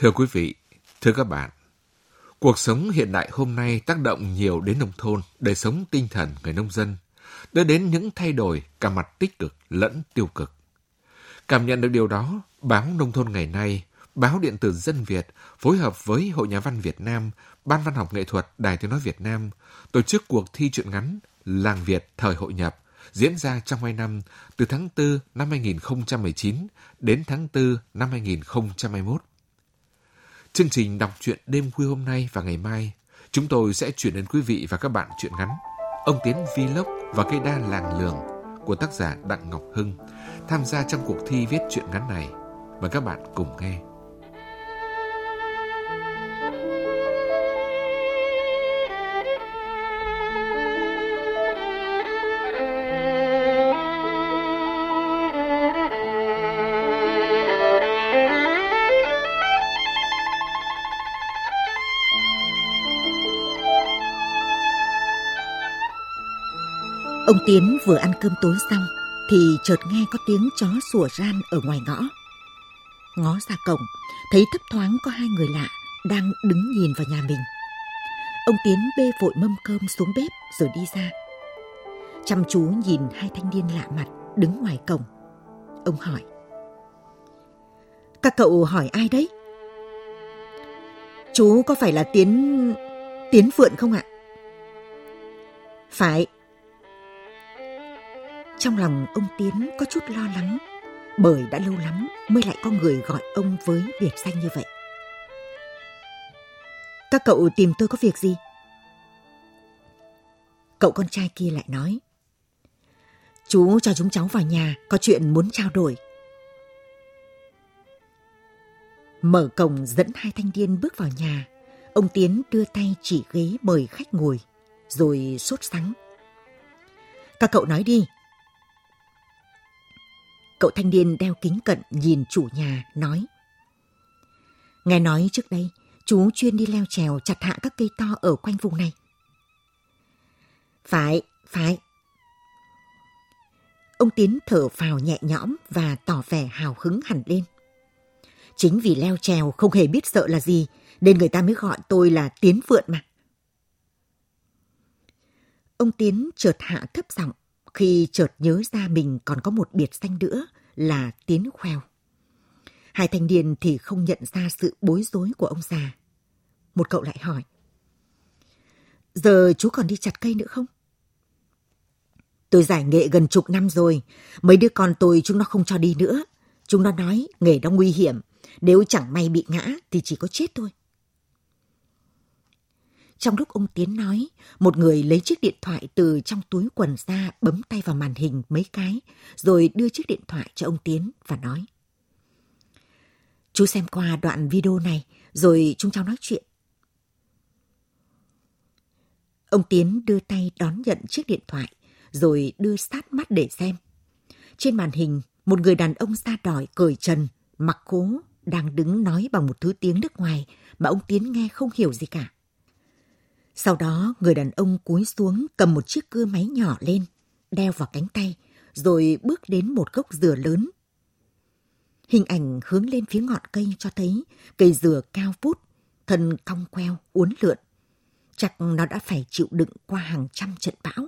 Thưa quý vị, thưa các bạn, cuộc sống hiện đại hôm nay tác động nhiều đến nông thôn, đời sống tinh thần người nông dân, đưa đến những thay đổi cả mặt tích cực lẫn tiêu cực. Cảm nhận được điều đó, báo Nông thôn ngày nay, báo điện tử Dân Việt phối hợp với Hội Nhà văn Việt Nam, Ban Văn học Nghệ thuật Đài Tiếng Nói Việt Nam tổ chức cuộc thi truyện ngắn Làng Việt thời hội nhập diễn ra trong hai năm từ tháng 4 năm 2019 đến tháng 4 năm 2021. Chương trình đọc truyện đêm khuya hôm nay và ngày mai, chúng tôi sẽ chuyển đến quý vị và các bạn truyện ngắn Ông Tiến Vlog và cây đa làng lường của tác giả Đặng Ngọc Hưng tham gia trong cuộc thi viết truyện ngắn này. Mời các bạn cùng nghe. Ông Tiến vừa ăn cơm tối xong thì chợt nghe có tiếng chó sủa ran ở ngoài ngõ. Ngó ra cổng, thấy thấp thoáng có hai người lạ đang đứng nhìn vào nhà mình. Ông Tiến bê vội mâm cơm xuống bếp rồi đi ra. Chăm chú nhìn hai thanh niên lạ mặt đứng ngoài cổng. Ông hỏi. Các cậu hỏi ai đấy? Chú có phải là Tiến... Tiến Phượng không ạ? Phải, trong lòng ông Tiến có chút lo lắng, bởi đã lâu lắm mới lại có người gọi ông với biệt danh như vậy. Các cậu tìm tôi có việc gì? Cậu con trai kia lại nói. Chú cho chúng cháu vào nhà, có chuyện muốn trao đổi. Mở cổng dẫn hai thanh niên bước vào nhà, ông Tiến đưa tay chỉ ghế mời khách ngồi, rồi sốt sắng. Các cậu nói đi, Cậu thanh niên đeo kính cận nhìn chủ nhà, nói. Nghe nói trước đây, chú chuyên đi leo trèo chặt hạ các cây to ở quanh vùng này. Phải, phải. Ông Tiến thở phào nhẹ nhõm và tỏ vẻ hào hứng hẳn lên. Chính vì leo trèo không hề biết sợ là gì, nên người ta mới gọi tôi là Tiến Vượn mà. Ông Tiến chợt hạ thấp giọng, khi chợt nhớ ra mình còn có một biệt danh nữa là Tiến Khoeo. Hai thanh niên thì không nhận ra sự bối rối của ông già. Một cậu lại hỏi. Giờ chú còn đi chặt cây nữa không? Tôi giải nghệ gần chục năm rồi. Mấy đứa con tôi chúng nó không cho đi nữa. Chúng nó nói nghề đó nguy hiểm. Nếu chẳng may bị ngã thì chỉ có chết thôi. Trong lúc ông Tiến nói, một người lấy chiếc điện thoại từ trong túi quần ra bấm tay vào màn hình mấy cái, rồi đưa chiếc điện thoại cho ông Tiến và nói. Chú xem qua đoạn video này, rồi chúng cháu nói chuyện. Ông Tiến đưa tay đón nhận chiếc điện thoại, rồi đưa sát mắt để xem. Trên màn hình, một người đàn ông da đỏi cởi trần, mặc cố, đang đứng nói bằng một thứ tiếng nước ngoài mà ông Tiến nghe không hiểu gì cả. Sau đó người đàn ông cúi xuống cầm một chiếc cưa máy nhỏ lên, đeo vào cánh tay, rồi bước đến một gốc dừa lớn. Hình ảnh hướng lên phía ngọn cây cho thấy cây dừa cao vút, thân cong queo, uốn lượn. Chắc nó đã phải chịu đựng qua hàng trăm trận bão.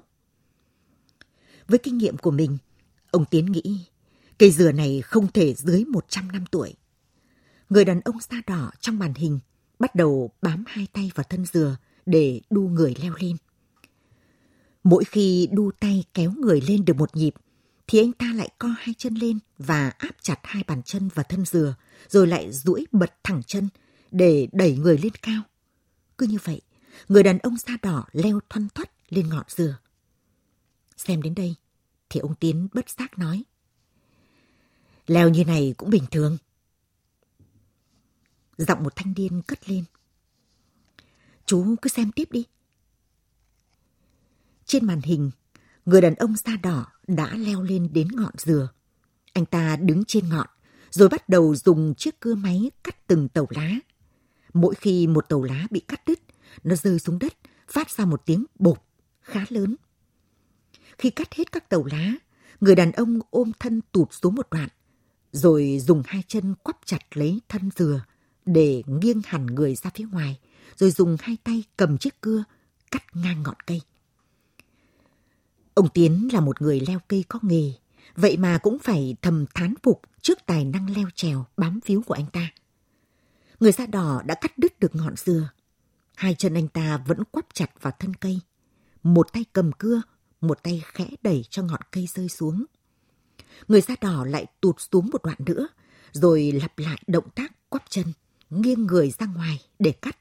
Với kinh nghiệm của mình, ông Tiến nghĩ cây dừa này không thể dưới 100 năm tuổi. Người đàn ông da đỏ trong màn hình bắt đầu bám hai tay vào thân dừa, để đu người leo lên. Mỗi khi đu tay kéo người lên được một nhịp, thì anh ta lại co hai chân lên và áp chặt hai bàn chân vào thân dừa, rồi lại duỗi bật thẳng chân để đẩy người lên cao. Cứ như vậy, người đàn ông da đỏ leo thoăn thoắt lên ngọn dừa. Xem đến đây, thì ông Tiến bất giác nói. Leo như này cũng bình thường. Giọng một thanh niên cất lên. Chú cứ xem tiếp đi. Trên màn hình, người đàn ông da đỏ đã leo lên đến ngọn dừa. Anh ta đứng trên ngọn, rồi bắt đầu dùng chiếc cưa máy cắt từng tàu lá. Mỗi khi một tàu lá bị cắt đứt, nó rơi xuống đất, phát ra một tiếng bột khá lớn. Khi cắt hết các tàu lá, người đàn ông ôm thân tụt xuống một đoạn, rồi dùng hai chân quắp chặt lấy thân dừa để nghiêng hẳn người ra phía ngoài, rồi dùng hai tay cầm chiếc cưa cắt ngang ngọn cây. Ông Tiến là một người leo cây có nghề, vậy mà cũng phải thầm thán phục trước tài năng leo trèo bám víu của anh ta. Người da đỏ đã cắt đứt được ngọn dừa. Hai chân anh ta vẫn quắp chặt vào thân cây. Một tay cầm cưa, một tay khẽ đẩy cho ngọn cây rơi xuống. Người da đỏ lại tụt xuống một đoạn nữa, rồi lặp lại động tác quắp chân, nghiêng người ra ngoài để cắt.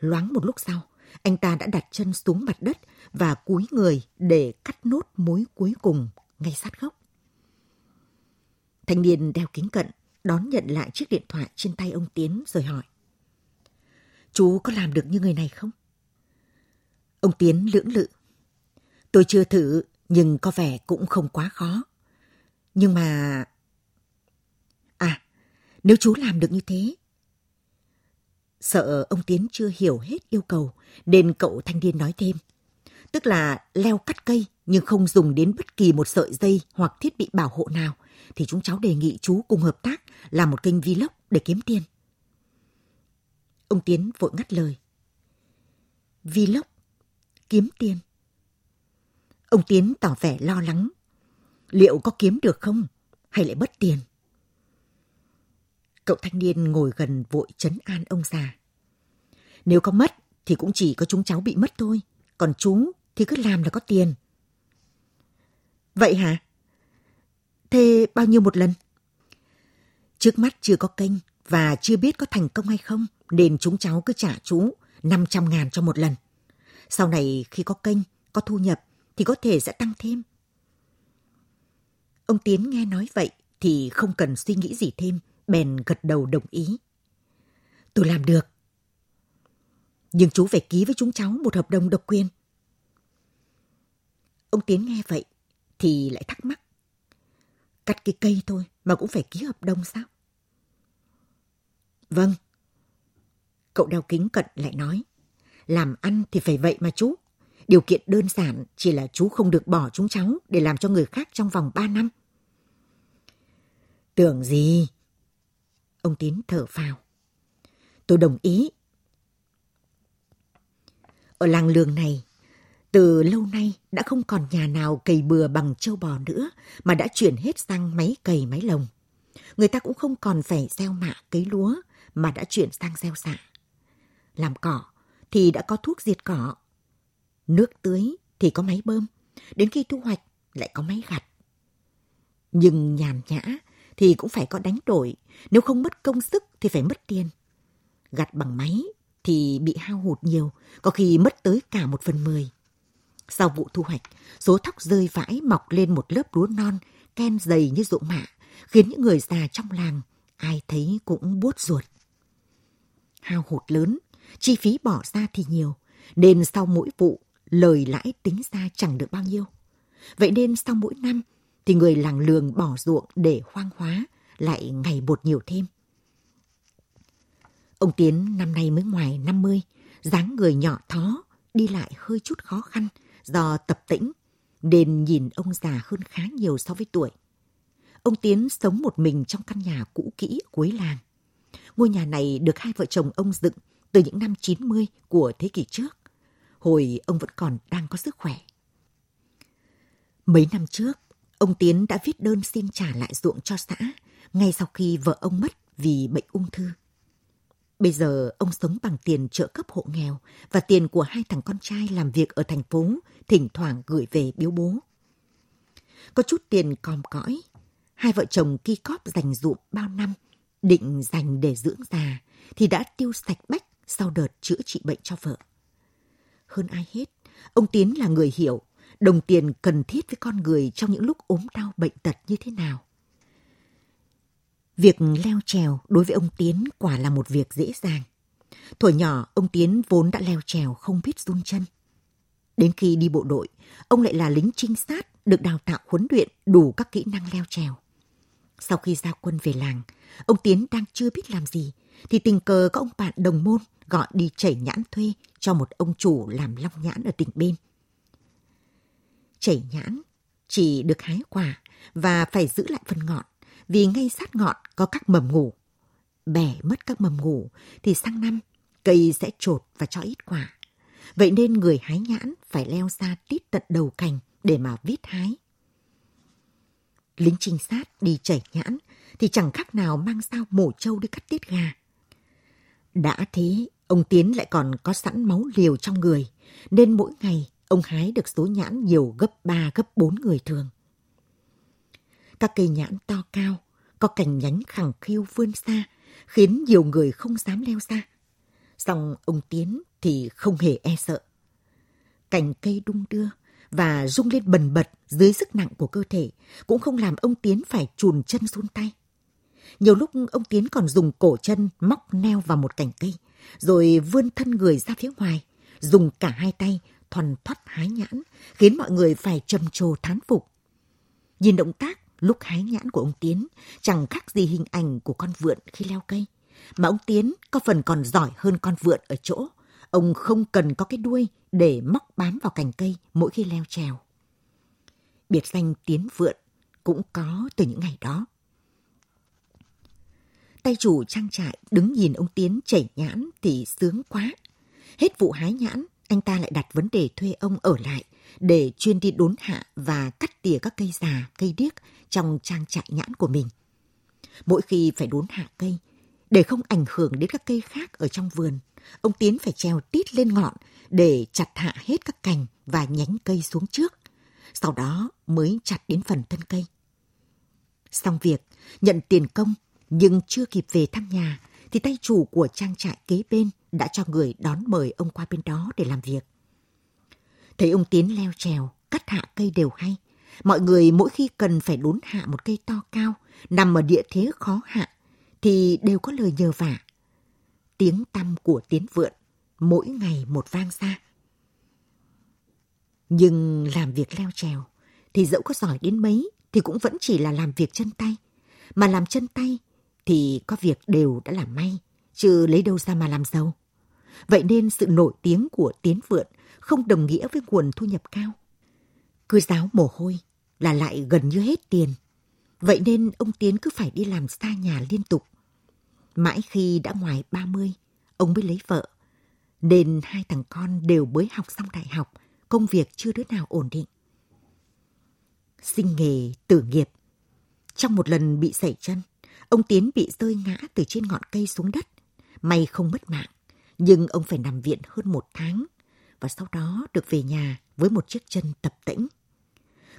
Loáng một lúc sau, anh ta đã đặt chân xuống mặt đất và cúi người để cắt nốt mối cuối cùng ngay sát gốc. Thanh niên đeo kính cận đón nhận lại chiếc điện thoại trên tay ông Tiến rồi hỏi. Chú có làm được như người này không? Ông Tiến lưỡng lự. Tôi chưa thử, nhưng có vẻ cũng không quá khó. Nhưng mà... À, nếu chú làm được như thế, Sợ ông Tiến chưa hiểu hết yêu cầu, nên cậu thanh niên nói thêm. Tức là leo cắt cây nhưng không dùng đến bất kỳ một sợi dây hoặc thiết bị bảo hộ nào, thì chúng cháu đề nghị chú cùng hợp tác làm một kênh vlog để kiếm tiền. Ông Tiến vội ngắt lời. Vlog? Kiếm tiền? Ông Tiến tỏ vẻ lo lắng. Liệu có kiếm được không? Hay lại mất tiền? Cậu thanh niên ngồi gần vội chấn an ông già. Nếu có mất thì cũng chỉ có chúng cháu bị mất thôi. Còn chú thì cứ làm là có tiền. Vậy hả? Thế bao nhiêu một lần? Trước mắt chưa có kênh và chưa biết có thành công hay không nên chúng cháu cứ trả chú 500 ngàn cho một lần. Sau này khi có kênh, có thu nhập thì có thể sẽ tăng thêm. Ông Tiến nghe nói vậy thì không cần suy nghĩ gì thêm bèn gật đầu đồng ý. Tôi làm được. Nhưng chú phải ký với chúng cháu một hợp đồng độc quyền. Ông Tiến nghe vậy thì lại thắc mắc. Cắt cái cây thôi mà cũng phải ký hợp đồng sao? Vâng. Cậu đeo kính cận lại nói. Làm ăn thì phải vậy mà chú. Điều kiện đơn giản chỉ là chú không được bỏ chúng cháu để làm cho người khác trong vòng 3 năm. Tưởng gì, Ông Tín thở phào. Tôi đồng ý. Ở làng lường này, từ lâu nay đã không còn nhà nào cày bừa bằng trâu bò nữa mà đã chuyển hết sang máy cày máy lồng. Người ta cũng không còn phải gieo mạ cấy lúa mà đã chuyển sang gieo xạ. Làm cỏ thì đã có thuốc diệt cỏ. Nước tưới thì có máy bơm. Đến khi thu hoạch lại có máy gặt. Nhưng nhàn nhã thì cũng phải có đánh đổi, nếu không mất công sức thì phải mất tiền. Gặt bằng máy thì bị hao hụt nhiều, có khi mất tới cả một phần mười. Sau vụ thu hoạch, số thóc rơi vãi mọc lên một lớp lúa non, ken dày như ruộng mạ, khiến những người già trong làng ai thấy cũng buốt ruột. Hao hụt lớn, chi phí bỏ ra thì nhiều, nên sau mỗi vụ, lời lãi tính ra chẳng được bao nhiêu. Vậy nên sau mỗi năm, thì người làng lường bỏ ruộng để hoang hóa lại ngày một nhiều thêm. Ông Tiến năm nay mới ngoài 50, dáng người nhỏ thó, đi lại hơi chút khó khăn do tập tĩnh, nên nhìn ông già hơn khá nhiều so với tuổi. Ông Tiến sống một mình trong căn nhà cũ kỹ cuối làng. Ngôi nhà này được hai vợ chồng ông dựng từ những năm 90 của thế kỷ trước. Hồi ông vẫn còn đang có sức khỏe. Mấy năm trước, Ông Tiến đã viết đơn xin trả lại ruộng cho xã ngay sau khi vợ ông mất vì bệnh ung thư. Bây giờ ông sống bằng tiền trợ cấp hộ nghèo và tiền của hai thằng con trai làm việc ở thành phố, thỉnh thoảng gửi về biếu bố. Có chút tiền còm cõi, hai vợ chồng ki cóp dành dụm bao năm, định dành để dưỡng già, thì đã tiêu sạch bách sau đợt chữa trị bệnh cho vợ. Hơn ai hết, ông Tiến là người hiểu đồng tiền cần thiết với con người trong những lúc ốm đau bệnh tật như thế nào. Việc leo trèo đối với ông Tiến quả là một việc dễ dàng. Thuở nhỏ, ông Tiến vốn đã leo trèo không biết run chân. Đến khi đi bộ đội, ông lại là lính trinh sát được đào tạo huấn luyện đủ các kỹ năng leo trèo. Sau khi ra quân về làng, ông Tiến đang chưa biết làm gì, thì tình cờ có ông bạn đồng môn gọi đi chảy nhãn thuê cho một ông chủ làm long nhãn ở tỉnh bên. Chảy nhãn chỉ được hái quả và phải giữ lại phần ngọn vì ngay sát ngọn có các mầm ngủ. Bẻ mất các mầm ngủ thì sang năm cây sẽ trột và cho ít quả. Vậy nên người hái nhãn phải leo ra tít tận đầu cành để mà viết hái. Lính trinh sát đi chảy nhãn thì chẳng khác nào mang dao mổ trâu đi cắt tiết gà. Đã thế, ông Tiến lại còn có sẵn máu liều trong người, nên mỗi ngày ông hái được số nhãn nhiều gấp 3 gấp 4 người thường. Các cây nhãn to cao, có cành nhánh khẳng khiu vươn xa, khiến nhiều người không dám leo ra. Song ông Tiến thì không hề e sợ. Cành cây đung đưa và rung lên bần bật dưới sức nặng của cơ thể cũng không làm ông Tiến phải chùn chân run tay. Nhiều lúc ông Tiến còn dùng cổ chân móc neo vào một cành cây, rồi vươn thân người ra phía ngoài, dùng cả hai tay thoăn thoắt hái nhãn, khiến mọi người phải trầm trồ thán phục. Nhìn động tác lúc hái nhãn của ông Tiến chẳng khác gì hình ảnh của con vượn khi leo cây. Mà ông Tiến có phần còn giỏi hơn con vượn ở chỗ. Ông không cần có cái đuôi để móc bám vào cành cây mỗi khi leo trèo. Biệt danh Tiến Vượn cũng có từ những ngày đó. Tay chủ trang trại đứng nhìn ông Tiến chảy nhãn thì sướng quá. Hết vụ hái nhãn, anh ta lại đặt vấn đề thuê ông ở lại để chuyên đi đốn hạ và cắt tỉa các cây già, cây điếc trong trang trại nhãn của mình. Mỗi khi phải đốn hạ cây, để không ảnh hưởng đến các cây khác ở trong vườn, ông Tiến phải treo tít lên ngọn để chặt hạ hết các cành và nhánh cây xuống trước. Sau đó mới chặt đến phần thân cây. Xong việc, nhận tiền công nhưng chưa kịp về thăm nhà thì tay chủ của trang trại kế bên đã cho người đón mời ông qua bên đó để làm việc. Thấy ông Tiến leo trèo, cắt hạ cây đều hay. Mọi người mỗi khi cần phải đốn hạ một cây to cao, nằm ở địa thế khó hạ, thì đều có lời nhờ vả. Tiếng tăm của Tiến vượn mỗi ngày một vang xa. Nhưng làm việc leo trèo thì dẫu có giỏi đến mấy thì cũng vẫn chỉ là làm việc chân tay. Mà làm chân tay thì có việc đều đã làm may, chứ lấy đâu ra mà làm giàu. Vậy nên sự nổi tiếng của Tiến Vượn không đồng nghĩa với nguồn thu nhập cao. Cứ giáo mồ hôi là lại gần như hết tiền. Vậy nên ông Tiến cứ phải đi làm xa nhà liên tục. Mãi khi đã ngoài 30, ông mới lấy vợ. Nên hai thằng con đều mới học xong đại học, công việc chưa đứa nào ổn định. Sinh nghề tử nghiệp. Trong một lần bị sẩy chân, ông Tiến bị rơi ngã từ trên ngọn cây xuống đất. May không mất mạng, nhưng ông phải nằm viện hơn một tháng và sau đó được về nhà với một chiếc chân tập tĩnh.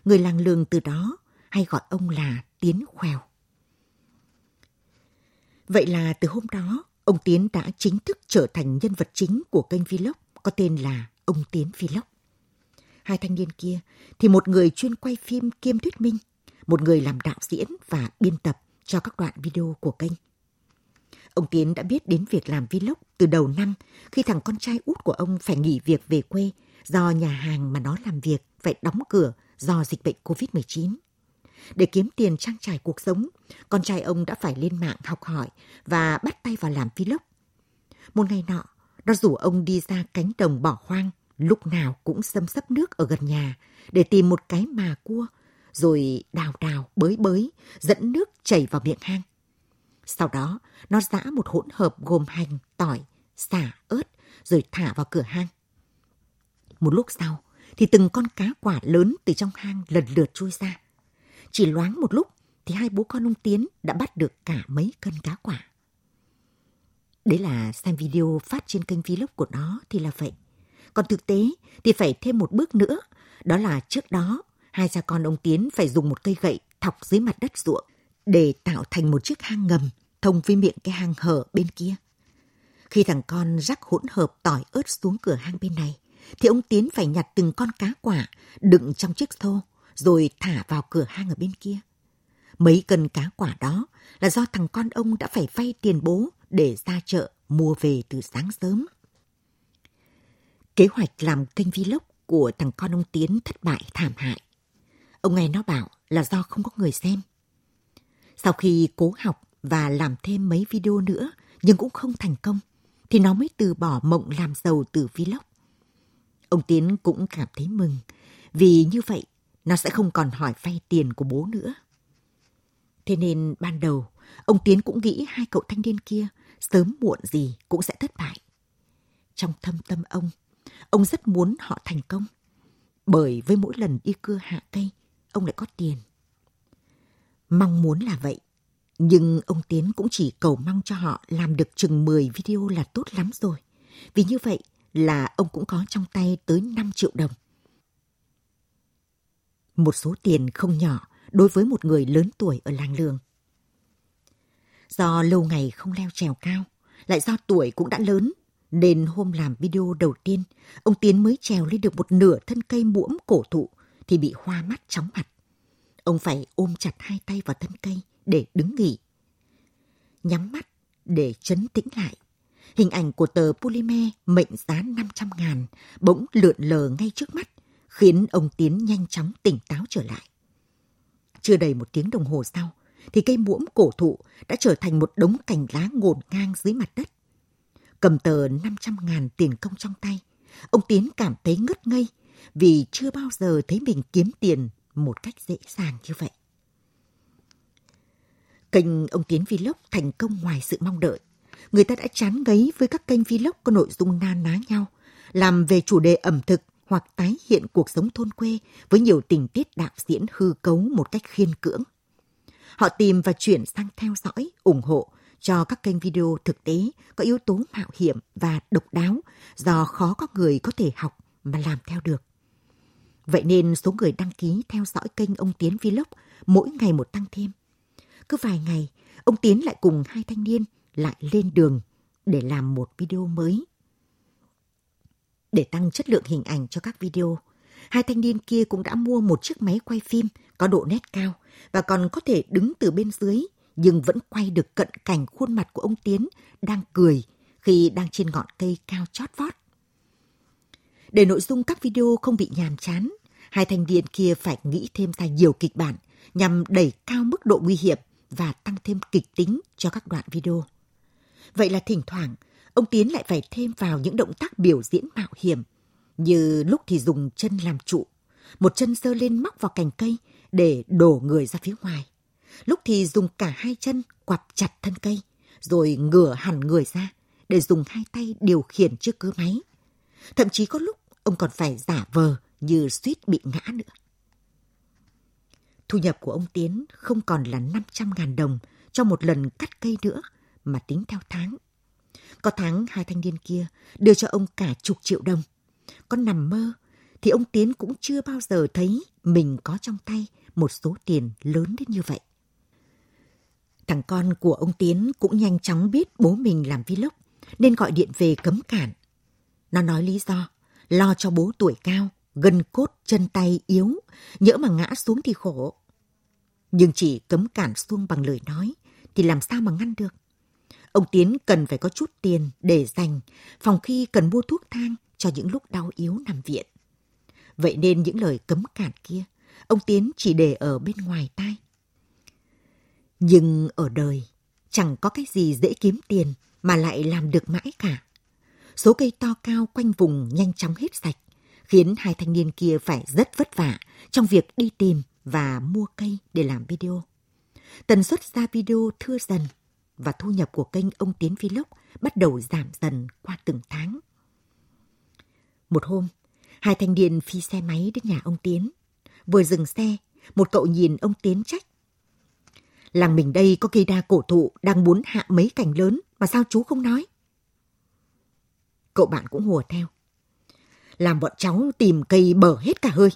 Người làng lường từ đó hay gọi ông là Tiến Khoèo. Vậy là từ hôm đó, ông Tiến đã chính thức trở thành nhân vật chính của kênh Vlog có tên là Ông Tiến Vlog. Hai thanh niên kia thì một người chuyên quay phim kiêm thuyết minh, một người làm đạo diễn và biên tập cho các đoạn video của kênh. Ông Tiến đã biết đến việc làm vlog từ đầu năm khi thằng con trai út của ông phải nghỉ việc về quê do nhà hàng mà nó làm việc phải đóng cửa do dịch bệnh COVID-19. Để kiếm tiền trang trải cuộc sống, con trai ông đã phải lên mạng học hỏi và bắt tay vào làm vlog. Một ngày nọ, nó rủ ông đi ra cánh đồng bỏ hoang, lúc nào cũng xâm sấp nước ở gần nhà để tìm một cái mà cua, rồi đào đào bới bới, dẫn nước chảy vào miệng hang. Sau đó, nó giã một hỗn hợp gồm hành, tỏi, xả, ớt, rồi thả vào cửa hang. Một lúc sau, thì từng con cá quả lớn từ trong hang lần lượt chui ra. Chỉ loáng một lúc, thì hai bố con ông Tiến đã bắt được cả mấy cân cá quả. Đấy là xem video phát trên kênh vlog của nó thì là vậy. Còn thực tế thì phải thêm một bước nữa. Đó là trước đó, hai cha con ông Tiến phải dùng một cây gậy thọc dưới mặt đất ruộng để tạo thành một chiếc hang ngầm thông với miệng cái hang hở bên kia. Khi thằng con rắc hỗn hợp tỏi ớt xuống cửa hang bên này, thì ông Tiến phải nhặt từng con cá quả đựng trong chiếc thô rồi thả vào cửa hang ở bên kia. Mấy cân cá quả đó là do thằng con ông đã phải vay tiền bố để ra chợ mua về từ sáng sớm. Kế hoạch làm kênh vlog của thằng con ông Tiến thất bại thảm hại. Ông nghe nó bảo là do không có người xem. Sau khi cố học và làm thêm mấy video nữa nhưng cũng không thành công, thì nó mới từ bỏ mộng làm giàu từ vlog. Ông Tiến cũng cảm thấy mừng, vì như vậy nó sẽ không còn hỏi vay tiền của bố nữa. Thế nên ban đầu, ông Tiến cũng nghĩ hai cậu thanh niên kia sớm muộn gì cũng sẽ thất bại. Trong thâm tâm ông, ông rất muốn họ thành công. Bởi với mỗi lần đi cưa hạ cây, ông lại có tiền. Mong muốn là vậy, nhưng ông Tiến cũng chỉ cầu mong cho họ làm được chừng 10 video là tốt lắm rồi. Vì như vậy là ông cũng có trong tay tới 5 triệu đồng. Một số tiền không nhỏ đối với một người lớn tuổi ở làng lường. Do lâu ngày không leo trèo cao, lại do tuổi cũng đã lớn, nên hôm làm video đầu tiên, ông Tiến mới trèo lên được một nửa thân cây muỗm cổ thụ thì bị hoa mắt chóng mặt. Ông phải ôm chặt hai tay vào thân cây để đứng nghỉ. Nhắm mắt để chấn tĩnh lại. Hình ảnh của tờ polymer mệnh giá 500 ngàn bỗng lượn lờ ngay trước mắt, khiến ông Tiến nhanh chóng tỉnh táo trở lại. Chưa đầy một tiếng đồng hồ sau, thì cây muỗng cổ thụ đã trở thành một đống cành lá ngổn ngang dưới mặt đất. Cầm tờ 500 ngàn tiền công trong tay, ông Tiến cảm thấy ngất ngây vì chưa bao giờ thấy mình kiếm tiền một cách dễ dàng như vậy. Kênh ông Tiến Vlog thành công ngoài sự mong đợi. Người ta đã chán ngấy với các kênh Vlog có nội dung na ná nhau, làm về chủ đề ẩm thực hoặc tái hiện cuộc sống thôn quê với nhiều tình tiết đạo diễn hư cấu một cách khiên cưỡng. Họ tìm và chuyển sang theo dõi, ủng hộ cho các kênh video thực tế có yếu tố mạo hiểm và độc đáo do khó có người có thể học mà làm theo được. Vậy nên số người đăng ký theo dõi kênh ông Tiến Vlog mỗi ngày một tăng thêm. Cứ vài ngày, ông Tiến lại cùng hai thanh niên lại lên đường để làm một video mới. Để tăng chất lượng hình ảnh cho các video, hai thanh niên kia cũng đã mua một chiếc máy quay phim có độ nét cao và còn có thể đứng từ bên dưới nhưng vẫn quay được cận cảnh khuôn mặt của ông Tiến đang cười khi đang trên ngọn cây cao chót vót. Để nội dung các video không bị nhàm chán, hai thanh niên kia phải nghĩ thêm ra nhiều kịch bản nhằm đẩy cao mức độ nguy hiểm và tăng thêm kịch tính cho các đoạn video. Vậy là thỉnh thoảng, ông Tiến lại phải thêm vào những động tác biểu diễn mạo hiểm, như lúc thì dùng chân làm trụ, một chân sơ lên móc vào cành cây để đổ người ra phía ngoài. Lúc thì dùng cả hai chân quặp chặt thân cây, rồi ngửa hẳn người ra để dùng hai tay điều khiển chiếc cưa máy. Thậm chí có lúc ông còn phải giả vờ như suýt bị ngã nữa. Thu nhập của ông Tiến không còn là 500.000 đồng cho một lần cắt cây nữa, mà tính theo tháng. Có tháng hai thanh niên kia đưa cho ông cả chục triệu đồng. Có nằm mơ thì ông Tiến cũng chưa bao giờ thấy mình có trong tay một số tiền lớn đến như vậy. Thằng con của ông Tiến cũng nhanh chóng biết bố mình làm vlog nên gọi điện về cấm cản. Nó nói lý do, lo cho bố tuổi cao, gân cốt chân tay yếu, nhỡ mà ngã xuống thì khổ. Nhưng chỉ cấm cản xuông bằng lời nói thì làm sao mà ngăn được. Ông Tiến cần phải có chút tiền để dành, phòng khi cần mua thuốc thang cho những lúc đau yếu nằm viện. Vậy nên những lời cấm cản kia, ông Tiến chỉ để ở bên ngoài tai. Nhưng ở đời, chẳng có cái gì dễ kiếm tiền mà lại làm được mãi cả. Số cây to cao quanh vùng nhanh chóng hết sạch, khiến hai thanh niên kia phải rất vất vả trong việc đi tìm và mua cây để làm video. Tần suất ra video thưa dần và thu nhập của kênh ông Tiến Vlog bắt đầu giảm dần qua từng tháng. Một hôm, hai thanh niên phi xe máy đến nhà ông Tiến. Vừa dừng xe, một cậu nhìn ông Tiến trách. Làng mình đây có cây đa cổ thụ đang muốn hạ mấy cành lớn mà sao chú không nói? Cậu bạn cũng hùa theo. Làm bọn cháu tìm cây bở hết cả hơi.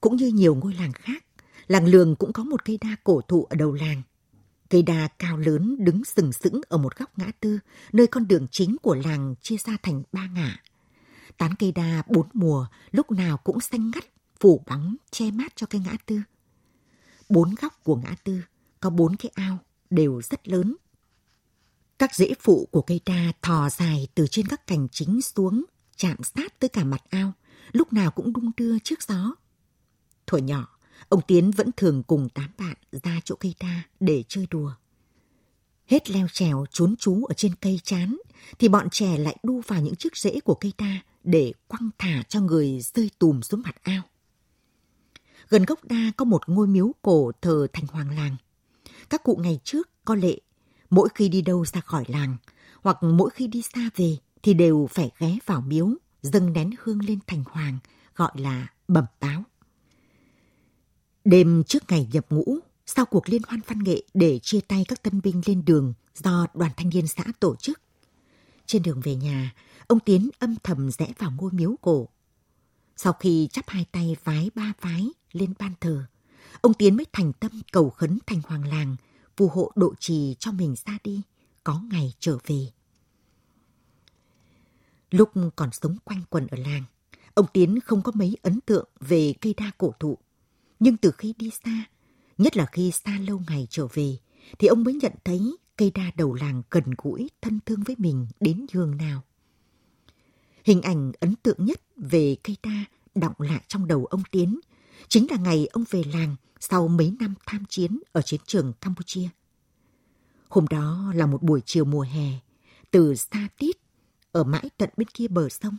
Cũng như nhiều ngôi làng khác, làng Lường cũng có một cây đa cổ thụ ở đầu làng. Cây đa cao lớn đứng sừng sững ở một góc ngã tư, nơi con đường chính của làng chia ra thành ba ngã. Tán cây đa bốn mùa lúc nào cũng xanh ngắt, phủ bóng, che mát cho cây ngã tư. Bốn góc của ngã tư có bốn cái ao đều rất lớn. Các rễ phụ của cây đa thò dài từ trên các cành chính xuống, chạm sát tới cả mặt ao, lúc nào cũng đung đưa trước gió. Thuở nhỏ, ông Tiến vẫn thường cùng tám bạn ra chỗ cây đa để chơi đùa. Hết leo trèo trốn trú ở trên cây chán, thì bọn trẻ lại đu vào những chiếc rễ của cây đa để quăng thả cho người rơi tùm xuống mặt ao. Gần gốc đa có một ngôi miếu cổ thờ thành hoàng làng. Các cụ ngày trước có lệ, mỗi khi đi đâu ra khỏi làng, hoặc mỗi khi đi xa về thì đều phải ghé vào miếu, dâng nén hương lên thành hoàng, gọi là bẩm báo. Đêm trước ngày nhập ngũ, sau cuộc liên hoan văn nghệ để chia tay các tân binh lên đường do đoàn thanh niên xã tổ chức. Trên đường về nhà, ông Tiến âm thầm rẽ vào ngôi miếu cổ. Sau khi chắp hai tay vái ba vái lên ban thờ, ông Tiến mới thành tâm cầu khấn thành hoàng làng, phù hộ độ trì cho mình ra đi, có ngày trở về. Lúc còn sống quanh quần ở làng, ông Tiến không có mấy ấn tượng về cây đa cổ thụ. Nhưng từ khi đi xa, nhất là khi xa lâu ngày trở về, thì ông mới nhận thấy cây đa đầu làng gần gũi, thân thương với mình đến nhường nào. Hình ảnh ấn tượng nhất về cây đa đọng lại trong đầu ông Tiến chính là ngày ông về làng sau mấy năm tham chiến ở chiến trường Campuchia. Hôm đó là một buổi chiều mùa hè, từ xa tít, ở mãi tận bên kia bờ sông,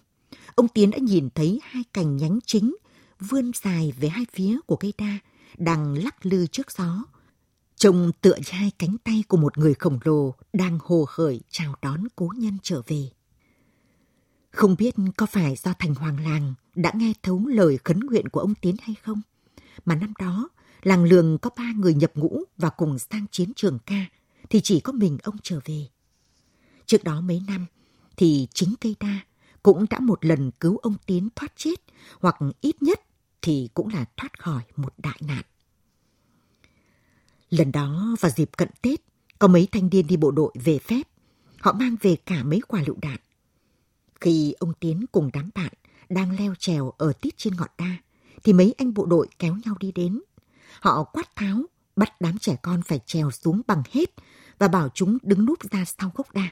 ông Tiến đã nhìn thấy hai cành nhánh chính vươn dài về hai phía của cây đa, đang lắc lư trước gió. Trông tựa như hai cánh tay của một người khổng lồ đang hồ hởi chào đón cố nhân trở về. Không biết có phải do thành hoàng làng đã nghe thấu lời khấn nguyện của ông Tiến hay không, mà năm đó làng lường có ba người nhập ngũ và cùng sang chiến trường ca, thì chỉ có mình ông trở về. Trước đó mấy năm, thì chính cây đa cũng đã một lần cứu ông Tiến thoát chết, hoặc ít nhất thì cũng là thoát khỏi một đại nạn. Lần đó vào dịp cận Tết, có mấy thanh niên đi bộ đội về phép. Họ mang về cả mấy quả lựu đạn. Khi ông Tiến cùng đám bạn đang leo trèo ở tít trên ngọn đa, thì mấy anh bộ đội kéo nhau đi đến. Họ quát tháo, bắt đám trẻ con phải trèo xuống bằng hết và bảo chúng đứng núp ra sau gốc đa.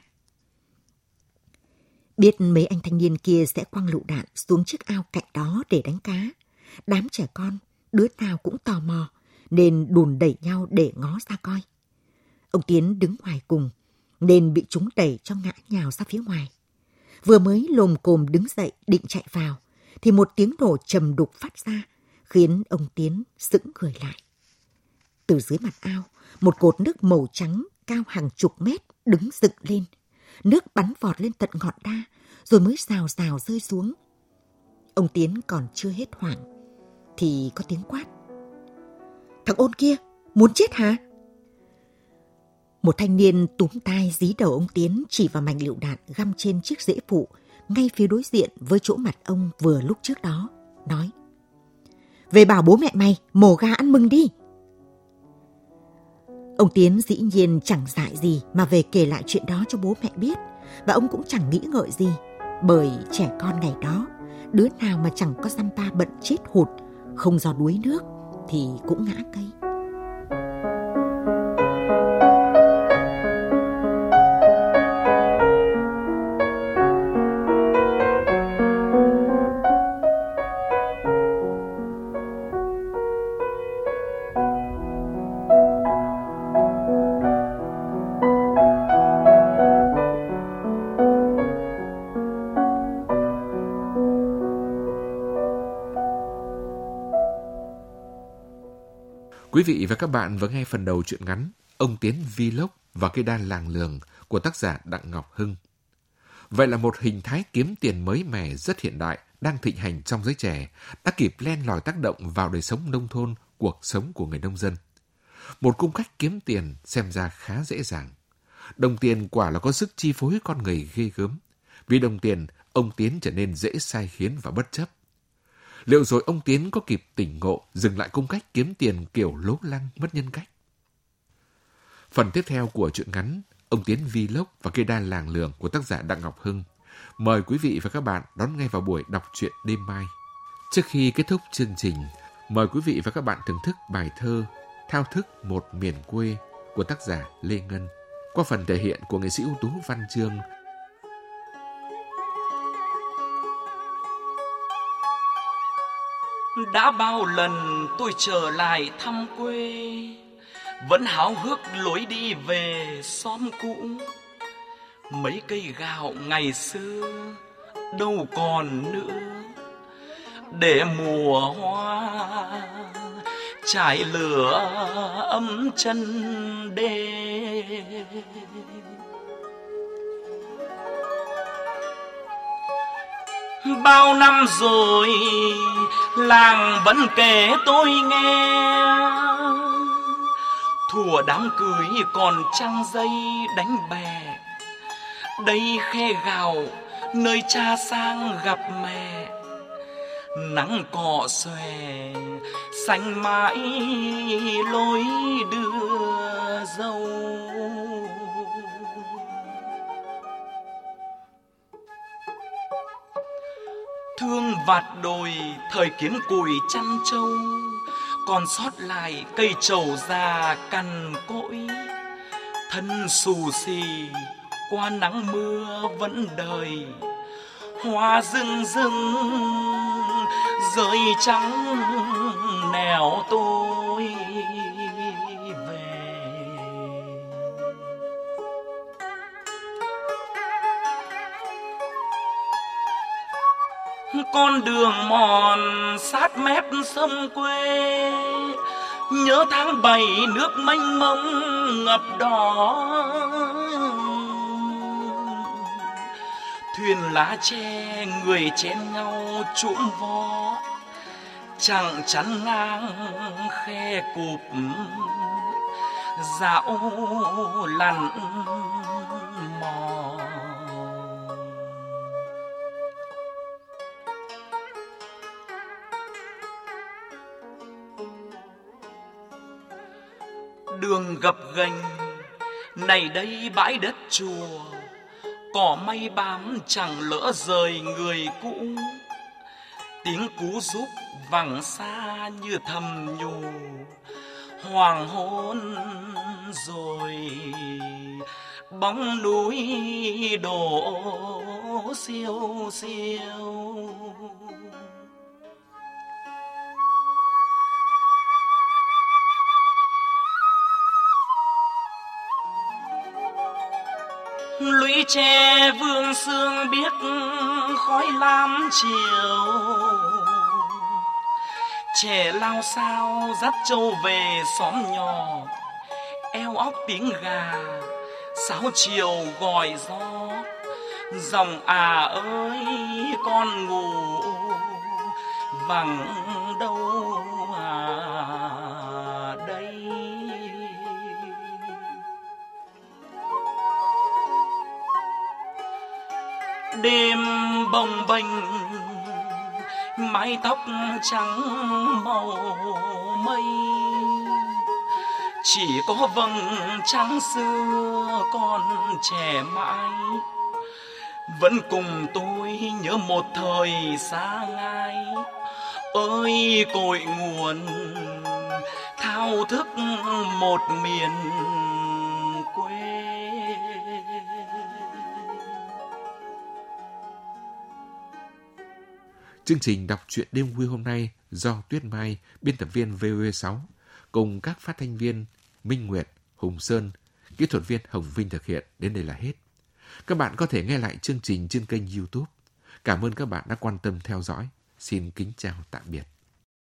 Biết mấy anh thanh niên kia sẽ quăng lựu đạn xuống chiếc ao cạnh đó để đánh cá. Đám trẻ con, đứa nào cũng tò mò, nên đùn đẩy nhau để ngó ra coi. Ông Tiến đứng ngoài cùng, nên bị chúng đẩy cho ngã nhào ra phía ngoài. Vừa mới lồm cồm đứng dậy định chạy vào, thì một tiếng nổ trầm đục phát ra, khiến ông Tiến sững người lại. Từ dưới mặt ao, một cột nước màu trắng cao hàng chục mét đứng dựng lên. Nước bắn vọt lên tận ngọn đa, rồi mới rào rào rơi xuống. Ông Tiến còn chưa hết hoảng, thì có tiếng quát. Thằng ôn kia, muốn chết hả? Một thanh niên túm tai dí đầu ông Tiến chỉ vào mảnh lựu đạn găm trên chiếc rễ phụ ngay phía đối diện với chỗ mặt ông vừa lúc trước đó, nói. Về bảo bố mẹ mày, mổ ga ăn mừng đi. Ông Tiến dĩ nhiên chẳng dại gì mà về kể lại chuyện đó cho bố mẹ biết và ông cũng chẳng nghĩ ngợi gì bởi trẻ con ngày đó đứa nào mà chẳng có dăm ba bận chết hụt không do đuối nước thì cũng ngã cây. Quý vị và các bạn vừa nghe phần đầu truyện ngắn Ông Tiến Vlog và cây đa làng lường của tác giả Đặng Ngọc Hưng. Vậy là một hình thái kiếm tiền mới mẻ rất hiện đại đang thịnh hành trong giới trẻ đã kịp len lỏi tác động vào đời sống nông thôn, cuộc sống của người nông dân. Một cung cách kiếm tiền xem ra khá dễ dàng. Đồng tiền quả là có sức chi phối con người ghê gớm. Vì đồng tiền, ông Tiến trở nên dễ sai khiến và bất chấp. Liệu rồi ông Tiến có kịp tỉnh ngộ, dừng lại cung cách kiếm tiền kiểu lố lăng, mất nhân cách? Phần tiếp theo của truyện ngắn Ông Tiến Vlog và cây đa làng lường của tác giả Đặng Ngọc Hưng. Mời quý vị và các bạn đón nghe vào buổi đọc truyện đêm mai. Trước khi kết thúc chương trình, mời quý vị và các bạn thưởng thức bài thơ Thao thức một miền quê của tác giả Lê Ngân qua phần thể hiện của nghệ sĩ ưu tú Văn Chương đã bao lần tôi trở lại thăm quê, vẫn háo hức lối đi về xóm cũ. Mấy cây gạo ngày xưa đâu còn nữa, để mùa hoa trải lửa ấm chân đê bao năm rồi, làng vẫn kể tôi nghe. Thùa đám cưới còn trăng dây đánh bè. Đây khe gạo nơi cha sang gặp mẹ. Nắng cọ xòe, xanh mãi lối đưa dâu. Thương vạt đồi thời kiến cùi chăn trâu, còn sót lại cây trầu già cằn cỗi. Thân xù xì, qua nắng mưa vẫn đời, hoa rừng rừng rơi trắng nẻo tôi con đường mòn sát mép sông quê. Nhớ tháng bảy nước mênh mông ngập đỏ. Thuyền lá tre người chen nhau chuỗng vó. Chẳng chắn ngang khe cụp. Dạo lặn đường gập ghềnh. Này đây bãi đất chùa, cỏ may bám chẳng lỡ rời người cũ. Tiếng cú giúp vẳng xa như thầm nhủ, hoàng hôn rồi bóng núi đổ siêu siêu lũy tre vương sương biết khói lam chiều. Trẻ lao sao dắt trâu về xóm nhỏ, eo óc tiếng gà, sáo chiều gọi gió. Dòng à ơi, con ngủ vắng đâu đêm bồng bềnh, mái tóc trắng màu mây. Chỉ có vầng trăng xưa còn trẻ mãi, vẫn cùng tôi nhớ một thời xa ngay ơi, cội nguồn, thao thức một miền Chương trình đọc truyện đêm khuya hôm nay do Tuyết Mai, biên tập viên VV6, cùng các phát thanh viên Minh Nguyệt, Hùng Sơn, kỹ thuật viên Hồng Vinh thực hiện đến đây là hết. Các bạn có thể nghe lại chương trình trên kênh YouTube. Cảm ơn các bạn đã quan tâm theo dõi. Xin kính chào tạm biệt.